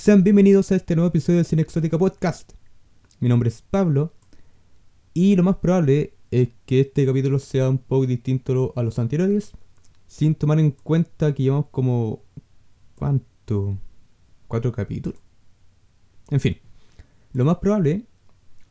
Sean bienvenidos a este nuevo episodio de Cine Exótica Podcast. Mi nombre es Pablo y lo más probable es que este capítulo sea un poco distinto a los anteriores, sin tomar en cuenta que llevamos como... ¿Cuánto? ¿Cuatro capítulos? En fin, lo más probable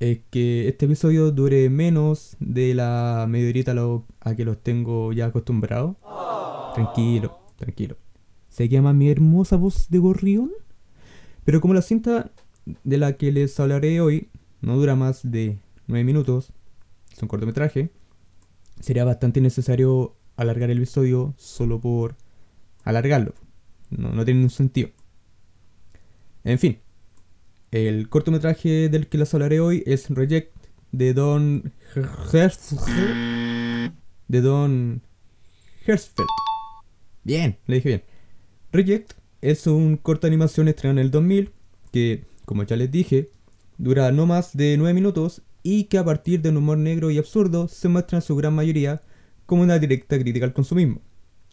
es que este episodio dure menos de la media horita a, lo- a que los tengo ya acostumbrados. Tranquilo, tranquilo. ¿Se llama mi hermosa voz de gorrión? Pero como la cinta de la que les hablaré hoy no dura más de 9 minutos, es un cortometraje, sería bastante necesario alargar el episodio solo por alargarlo. No, tiene ningún sentido. En fin, el cortometraje del que les hablaré hoy es Reject de Don de Don Hersfeld. Bien, le dije bien. Reject es un corto de animación estrenado en el 2000 que, como ya les dije, dura no más de 9 minutos y que a partir de un humor negro y absurdo se muestra en su gran mayoría como una directa crítica al consumismo.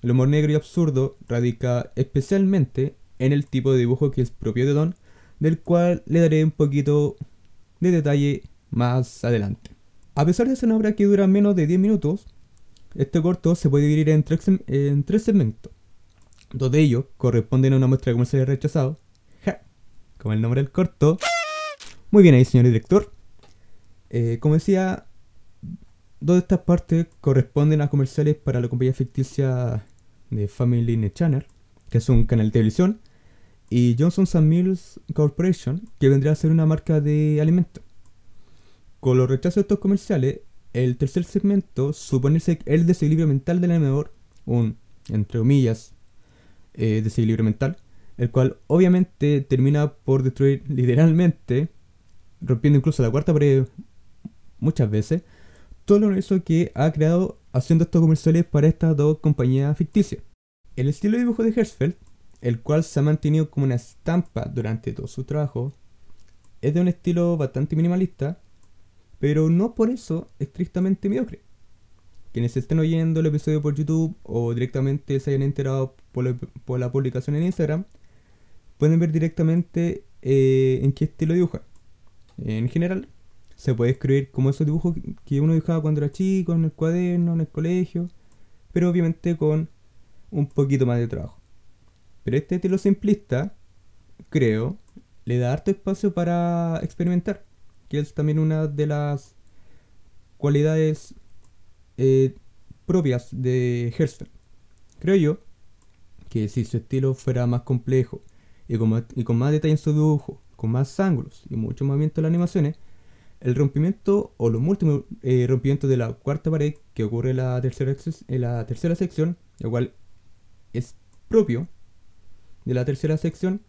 El humor negro y absurdo radica especialmente en el tipo de dibujo que es propio de Don, del cual le daré un poquito de detalle más adelante. A pesar de ser una obra que dura menos de 10 minutos, este corto se puede dividir en tres, en tres segmentos. Dos de ellos corresponden a una muestra de comerciales rechazados, ja, como el nombre del corto. Muy bien ahí, señor director. Eh, como decía, dos de estas partes corresponden a comerciales para la compañía ficticia de Family Net Channel, que es un canal de televisión, y Johnson Mills Corporation, que vendría a ser una marca de alimentos. Con los rechazos de estos comerciales, el tercer segmento supone el desequilibrio mental del animador, un, entre comillas, eh, desequilibrio mental, el cual obviamente termina por destruir literalmente, rompiendo incluso la cuarta pared muchas veces, todo lo universo que ha creado haciendo estos comerciales para estas dos compañías ficticias. El estilo de dibujo de Hersfeld, el cual se ha mantenido como una estampa durante todo su trabajo, es de un estilo bastante minimalista, pero no por eso estrictamente mediocre. Quienes estén oyendo el episodio por YouTube o directamente se hayan enterado por la, publicación en Instagram, pueden ver directamente eh, en qué estilo dibuja. En general, se puede escribir como esos dibujos que uno dibujaba cuando era chico, en el cuaderno, en el colegio, pero obviamente con un poquito más de trabajo. Pero este estilo simplista, creo, le da harto espacio para experimentar, que es también una de las cualidades eh, propias de Hersfeld. Creo yo que si su estilo fuera más complejo y con más, detalle en su dibujo, con más ángulos y mucho movimiento en las animaciones, el rompimiento o los múltiples eh, rompimientos de la cuarta pared que ocurre en la tercera, la sección, el cual es propio de la tercera sección,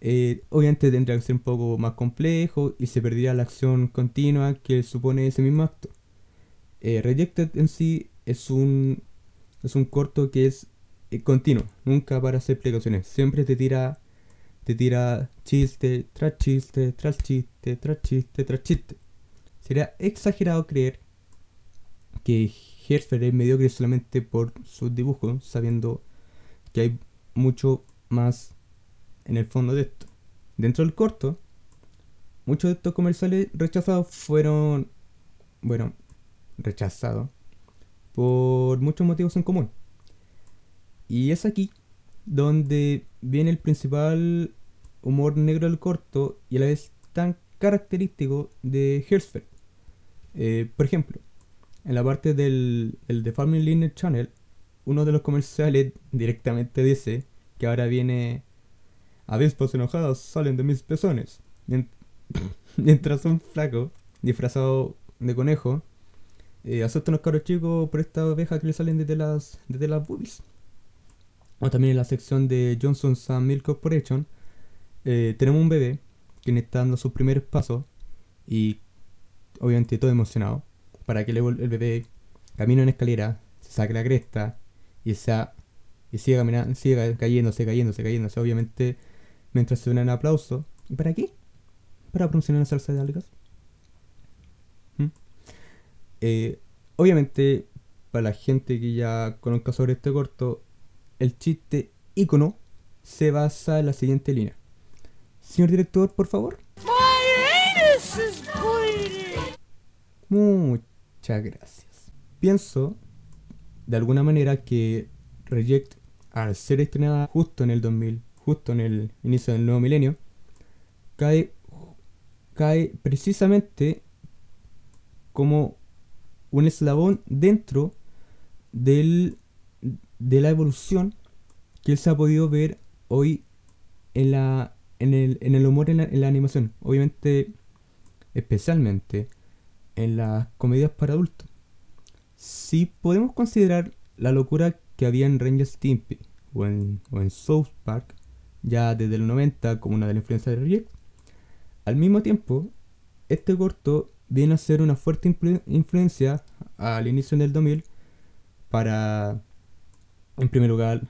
eh, obviamente tendría que ser un poco más complejo y se perdería la acción continua que supone ese mismo acto. Eh, Rejected en sí es un, es un corto que es eh, continuo, nunca para hacer explicaciones, siempre te tira, te tira chiste tras chiste, tras chiste, tras chiste, tras chiste. Sería exagerado creer que Hersfeld es mediocre solamente por sus dibujos, sabiendo que hay mucho más en el fondo de esto. Dentro del corto, muchos de estos comerciales rechazados fueron, bueno, rechazados por muchos motivos en común. Y es aquí donde viene el principal humor negro del corto y a la vez tan característico de Hersfeld. Eh, por ejemplo, en la parte del el The Family Linear Channel, uno de los comerciales directamente dice que ahora viene avispas enojados salen de mis pezones. Mien- Mientras un flaco disfrazado de conejo eh, unos cabros chicos por esta oveja que le salen desde las, desde las boobies. O también en la sección de Johnson Sun Milk Corporation eh, tenemos un bebé que está dando sus primeros pasos y obviamente todo emocionado para que luego el bebé camine en escalera, se saque la cresta y, sea, y siga, caminando, siga cayéndose, cayéndose, cayéndose. Obviamente mientras se unen aplauso. ¿Y para qué? Para promocionar una salsa de algas. Eh, obviamente, para la gente que ya conozca sobre este corto, el chiste ícono se basa en la siguiente línea. Señor director, por favor. Muchas gracias. Pienso, de alguna manera, que Reject, al ser estrenada justo en el 2000, justo en el inicio del nuevo milenio, cae, cae precisamente como un eslabón dentro del, de la evolución que se ha podido ver hoy en, la, en, el, en el humor en la, en la animación. Obviamente, especialmente en las comedias para adultos. Si podemos considerar la locura que había en Ranger Stimpy o en, o en South Park, ya desde el 90 como una de las influencias de Rick, al mismo tiempo, este corto viene a ser una fuerte influencia al inicio del 2000 para, en primer lugar,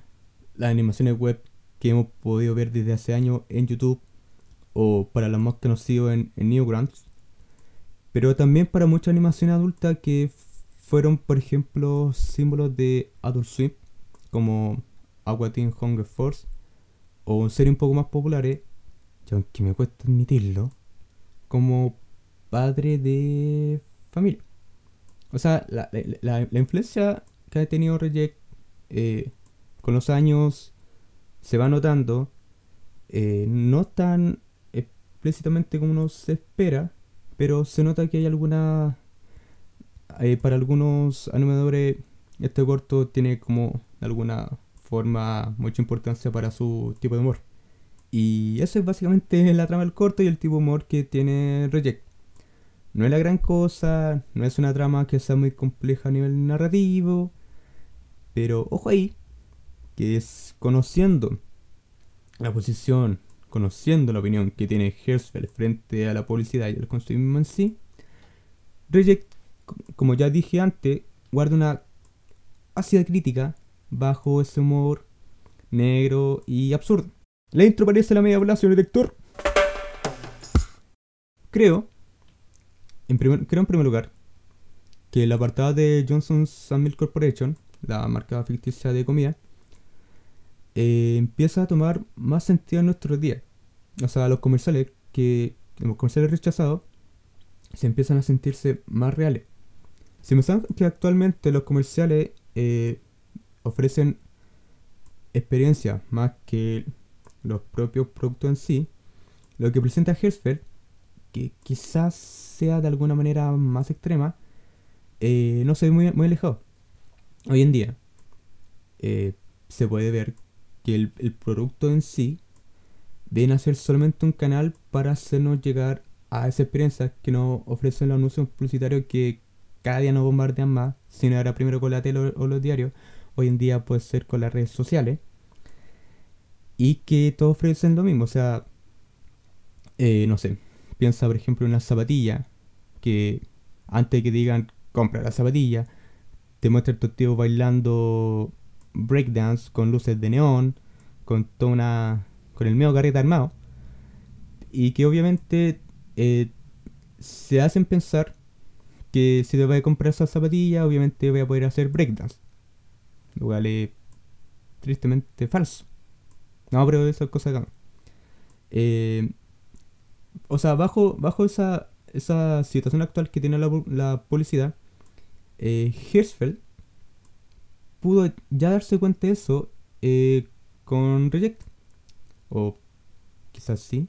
las animaciones web que hemos podido ver desde hace años en YouTube o para los más conocidos en, en Newgrounds, pero también para mucha animación adulta que fueron, por ejemplo, símbolos de Adult Swim, como Aqua Teen Hunger Force, o en serie un poco más populares, aunque me cuesta admitirlo, como padre de familia. O sea, la, influencia que ha tenido Reject eh, con los años se va notando, eh, no tan explícitamente como uno se espera, pero se nota que hay alguna... Eh, para algunos animadores este corto tiene como alguna forma mucha importancia para su tipo de humor. Y eso es básicamente la trama del corto y el tipo de humor que tiene Reject. No es la gran cosa, no es una trama que sea muy compleja a nivel narrativo, pero ojo ahí, que es conociendo la posición conociendo la opinión que tiene Herzfeld frente a la publicidad y el consumismo en sí, Reject, como ya dije antes, guarda una ácida crítica bajo ese humor negro y absurdo. La intro parece la media bola, señor director. Creo, en primer, creo en primer lugar, que la apartado de Johnson's Milk Corporation, la marca ficticia de comida, eh, empieza a tomar más sentido en nuestros días. O sea, los comerciales que los comerciales rechazados se empiezan a sentirse más reales. Si saben que actualmente los comerciales eh, ofrecen experiencia más que los propios productos en sí, lo que presenta Herzfeld, que quizás sea de alguna manera más extrema, eh, no se ve muy, muy alejado. Hoy en día eh, se puede ver el, producto en sí viene a ser solamente un canal para hacernos llegar a esa experiencia que nos ofrecen los anuncios publicitarios que cada día nos bombardean más, si no era primero con la tele o, los diarios, hoy en día puede ser con las redes sociales, y que todos ofrecen lo mismo, o sea, eh, no sé, piensa por ejemplo en una zapatilla, que antes de que digan compra la zapatilla, te muestra el tío bailando breakdance con luces de neón, con toda una. con el medio carrete armado. Y que obviamente eh, se hacen pensar que si te voy a comprar esa zapatilla, obviamente voy a poder hacer breakdance. Lo cual es tristemente falso. No, pero cosas acá. Eh, o sea, bajo, bajo esa, esa situación actual que tiene la, la publicidad, eh, Hirschfeld pudo ya darse cuenta de eso eh, con Reject. O quizás sí,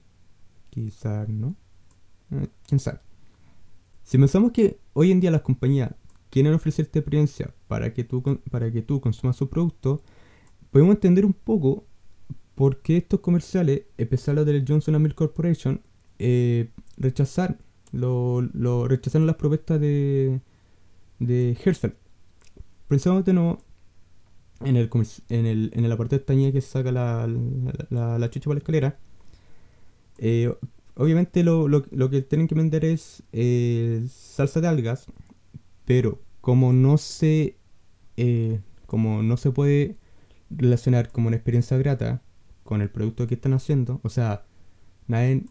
quizás no. Eh, quién sabe. Si pensamos que hoy en día las compañías quieren ofrecerte experiencia para que tú, para que tú consumas su producto, podemos entender un poco por qué estos comerciales, especialmente del Johnson Milk Corporation, eh, rechazaron, lo, rechazaron las propuestas de, de Herzfeld. Pensamos de nuevo en el, en el, en el apartado de que saca la, la, chucha por la escalera, eh, obviamente lo, que tienen que vender es eh, salsa de algas, pero como no se, como no se puede relacionar como una experiencia grata con el producto que están haciendo, o sea, nadie,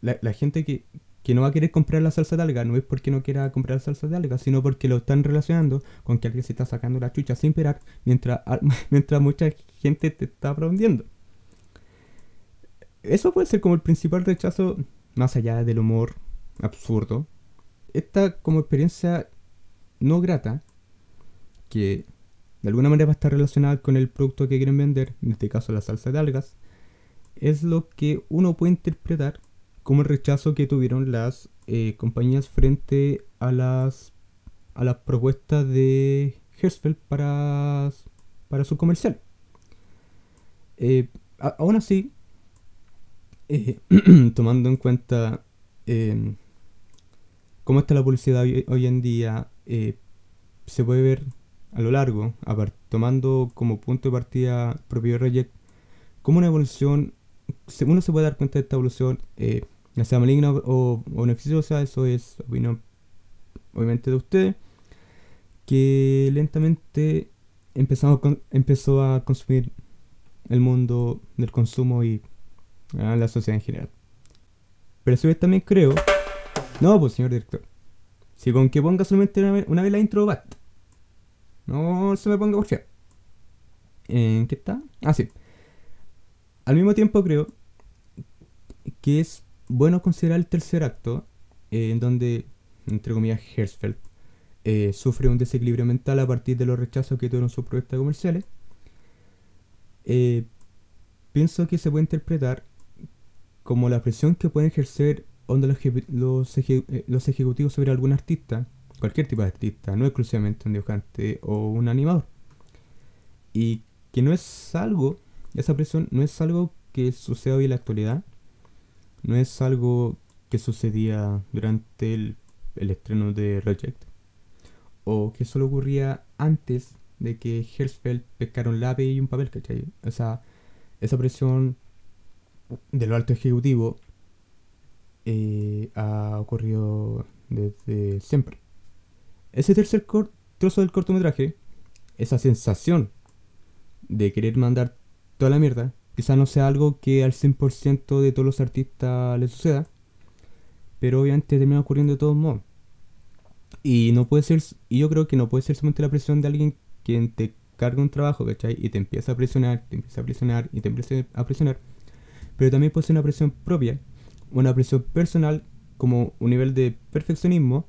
la, gente que, que no va a querer comprar la salsa de alga no es porque no quiera comprar salsa de alga, sino porque lo están relacionando con que alguien se está sacando la chucha sin perar mientras, mientras mucha gente te está aplaudiendo. eso puede ser como el principal rechazo, más allá del humor absurdo. Esta como experiencia no grata, que de alguna manera va a estar relacionada con el producto que quieren vender, en este caso la salsa de algas, es lo que uno puede interpretar como el rechazo que tuvieron las eh, compañías frente a las a las propuestas de Hersfeld para, para su comercial. Eh, aún así, eh, tomando en cuenta em, cómo está la publicidad hoy, en día, se puede ver a lo largo, tomando como punto de partida propio Reject, como una evolución, uno se puede dar cuenta de esta evolución, eh, sea maligna o, o beneficiosa, eso es opinión obviamente de usted, que lentamente empezamos empezó a consumir el mundo del consumo y ah, la sociedad en general. Pero a su vez también creo... No, pues señor director. Si con que ponga solamente una, una vez la intro basta. No se me ponga por fiar. ¿En qué está? Ah, sí. Al mismo tiempo creo que es bueno considerar el tercer acto, eh, en donde, entre comillas, Hersfeld eh, sufre un desequilibrio mental a partir de los rechazos que tuvieron sus proyectos comerciales. Eh, pienso que se puede interpretar como la presión que pueden ejercer los, los ejecutivos sobre algún artista cualquier tipo de artista, no exclusivamente un dibujante o un animador. Y que no es algo, esa presión no es algo que suceda hoy en la actualidad, no es algo que sucedía durante el, estreno de Reject, o que solo ocurría antes de que Hersfeld pescara un lápiz y un papel, ¿cachai? O sea, esa presión de lo alto ejecutivo eh, ha ocurrido desde siempre. Ese tercer trozo del cortometraje, esa sensación de querer mandar toda la mierda, quizá no sea algo que al 100% de todos los artistas les suceda, pero obviamente termina ocurriendo de todos modos. Y no puede ser, y yo creo que no puede ser solamente la presión de alguien quien te carga un trabajo, ¿cachai? Y te empieza a presionar, te empieza a presionar y te empieza a presionar. Pero también puede ser una presión propia, una presión personal, como un nivel de perfeccionismo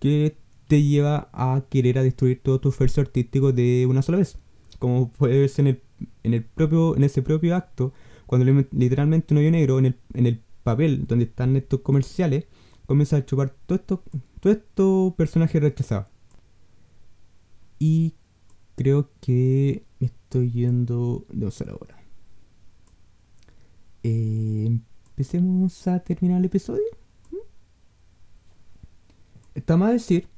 que te lleva a querer a destruir todo tu esfuerzo artístico de una sola vez. Como puede verse en el, en el propio, en ese propio acto, cuando literalmente un hoyo negro en el, en el papel donde están estos comerciales, comienza a chupar todo esto, todo estos personajes rechazados. Y creo que me estoy yendo de la hora. Eh, empecemos a terminar el episodio. ¿Mm? Está más decir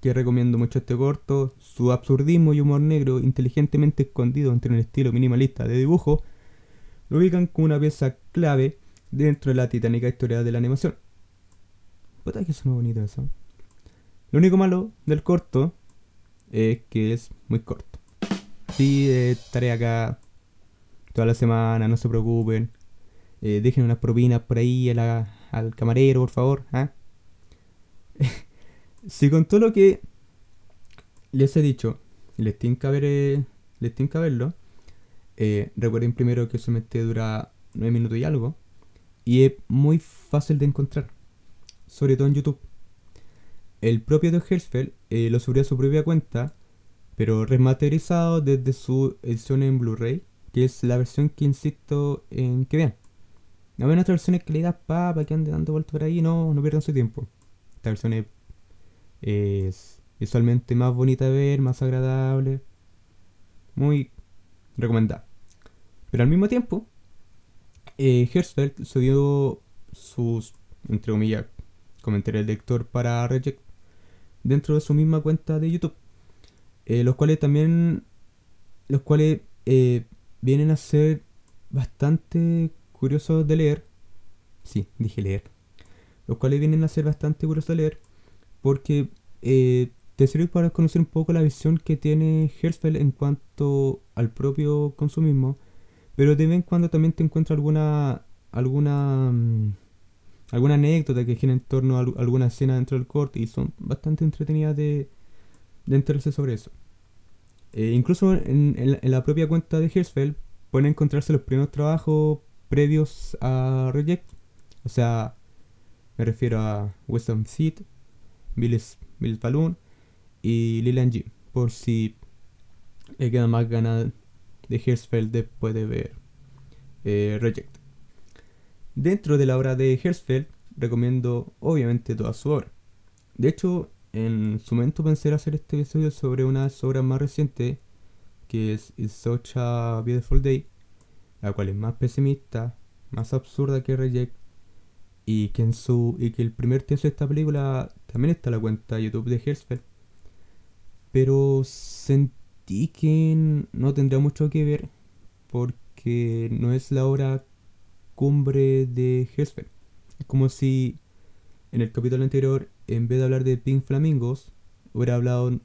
que recomiendo mucho este corto, su absurdismo y humor negro inteligentemente escondido entre un estilo minimalista de dibujo, lo ubican como una pieza clave dentro de la titánica historia de la animación. Puta que suena bonito eso. Lo único malo del corto es que es muy corto. Sí, eh, estaré acá toda la semana, no se preocupen. Eh, dejen unas propinas por ahí al camarero, por favor. ¿ah? Si con todo lo que les he dicho, les tienen que, ver, eh, les tienen que verlo, eh, recuerden primero que solamente dura 9 minutos y algo. Y es muy fácil de encontrar, sobre todo en YouTube. El propio de Hersfeld eh, lo subió a su propia cuenta, pero remasterizado desde su edición en Blu-ray, que es la versión que insisto en que vean. No ven otras versiones que le das para que ande dando vueltas por ahí, no, no pierdan su tiempo. Esta versión es visualmente más bonita de ver, más agradable. Muy recomendada. Pero al mismo tiempo, eh, subió sus, entre comillas, comentarios del lector para Reject dentro de su misma cuenta de YouTube. Eh, los cuales también, los cuales eh, vienen a ser bastante curiosos de leer. Sí, dije leer. Los cuales vienen a ser bastante curiosos de leer porque eh, te sirve para conocer un poco la visión que tiene Herzfeld en cuanto al propio consumismo, pero de vez en cuando también te encuentras alguna alguna mm, alguna anécdota que gira en torno a alguna escena dentro del corte y son bastante entretenidas de, enterarse sobre eso. Eh, incluso en, la propia cuenta de Herzfeld pueden encontrarse los primeros trabajos previos a Reject. O sea, me refiero a Wisdom Seed, Billy's Balloon y Lilan G. Por si le queda más ganas de Hersfeld después de ver eh, Reject. Dentro de la obra de Hersfeld, recomiendo obviamente toda su obra. De hecho, en su momento pensé hacer este episodio sobre una de sus obras más recientes, que es It's Such a Beautiful Day, la cual es más pesimista, más absurda que Reject, y que en su y que el primer tercio de esta película también está en la cuenta YouTube de Hersfeld. Pero sentí que no tendría mucho que ver porque no es la obra cumbre de Hersfeld. Es como si en el capítulo anterior, en vez de hablar de Pink Flamingos, hubiera hablado,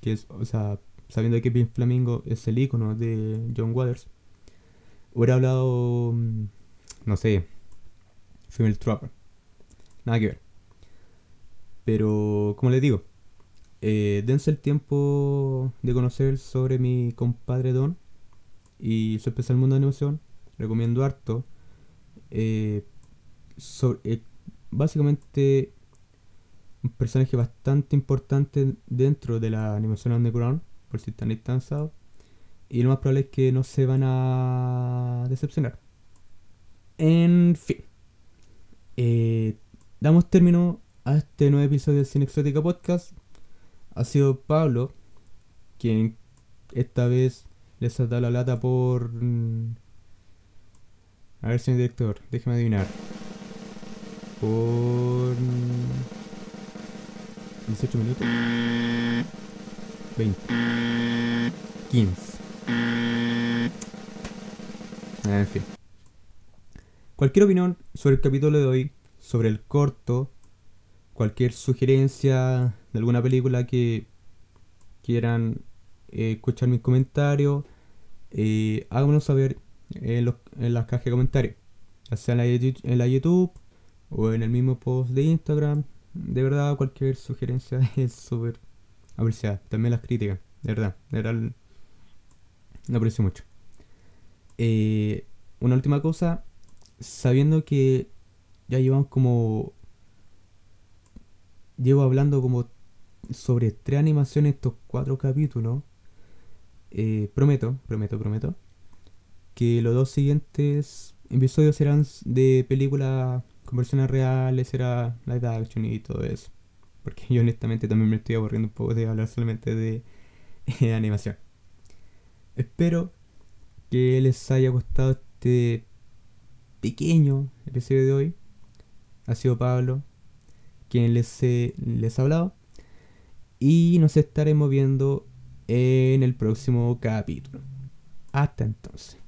que es, o sea, sabiendo que Pink Flamingo es el icono de John Waters, hubiera hablado, mm, no sé, Female Trapper. Nada que ver. Pero, como les digo, eh, dense el tiempo de conocer sobre mi compadre Don y su especial mundo de animación. Recomiendo harto. Eh, eh, básicamente un personaje bastante importante dentro de la animación underground, por si están cansados. Y lo más probable es que no se van a decepcionar. En fin. Eh, damos término a este nuevo episodio de Cine Exótica Podcast. Ha sido Pablo quien esta vez les ha dado la lata por... Mm, a ver, señor director, déjeme adivinar. Por... 18 mm, minutos. 20. 15. En fin. Cualquier opinión sobre el capítulo de hoy, sobre el corto, cualquier sugerencia de alguna película que quieran eh, escuchar mis comentarios, eh, háganos saber en, en las cajas de comentarios, ya sea en la, YouTube o en el mismo post de Instagram. De verdad, cualquier sugerencia es súper apreciada. También las críticas, de verdad, de verdad, lo aprecio mucho. Eh, una última cosa, sabiendo que ya llevamos como. Llevo hablando como sobre tres animaciones estos cuatro capítulos. Eh, prometo, prometo, prometo. Que los dos siguientes episodios serán de películas con versiones reales, será live action y todo eso. Porque yo honestamente también me estoy aburriendo un poco de hablar solamente de, animación. Espero que les haya gustado este pequeño episodio de hoy. Ha sido Pablo quien les, les ha hablado. Y nos estaremos viendo en el próximo capítulo. Hasta entonces.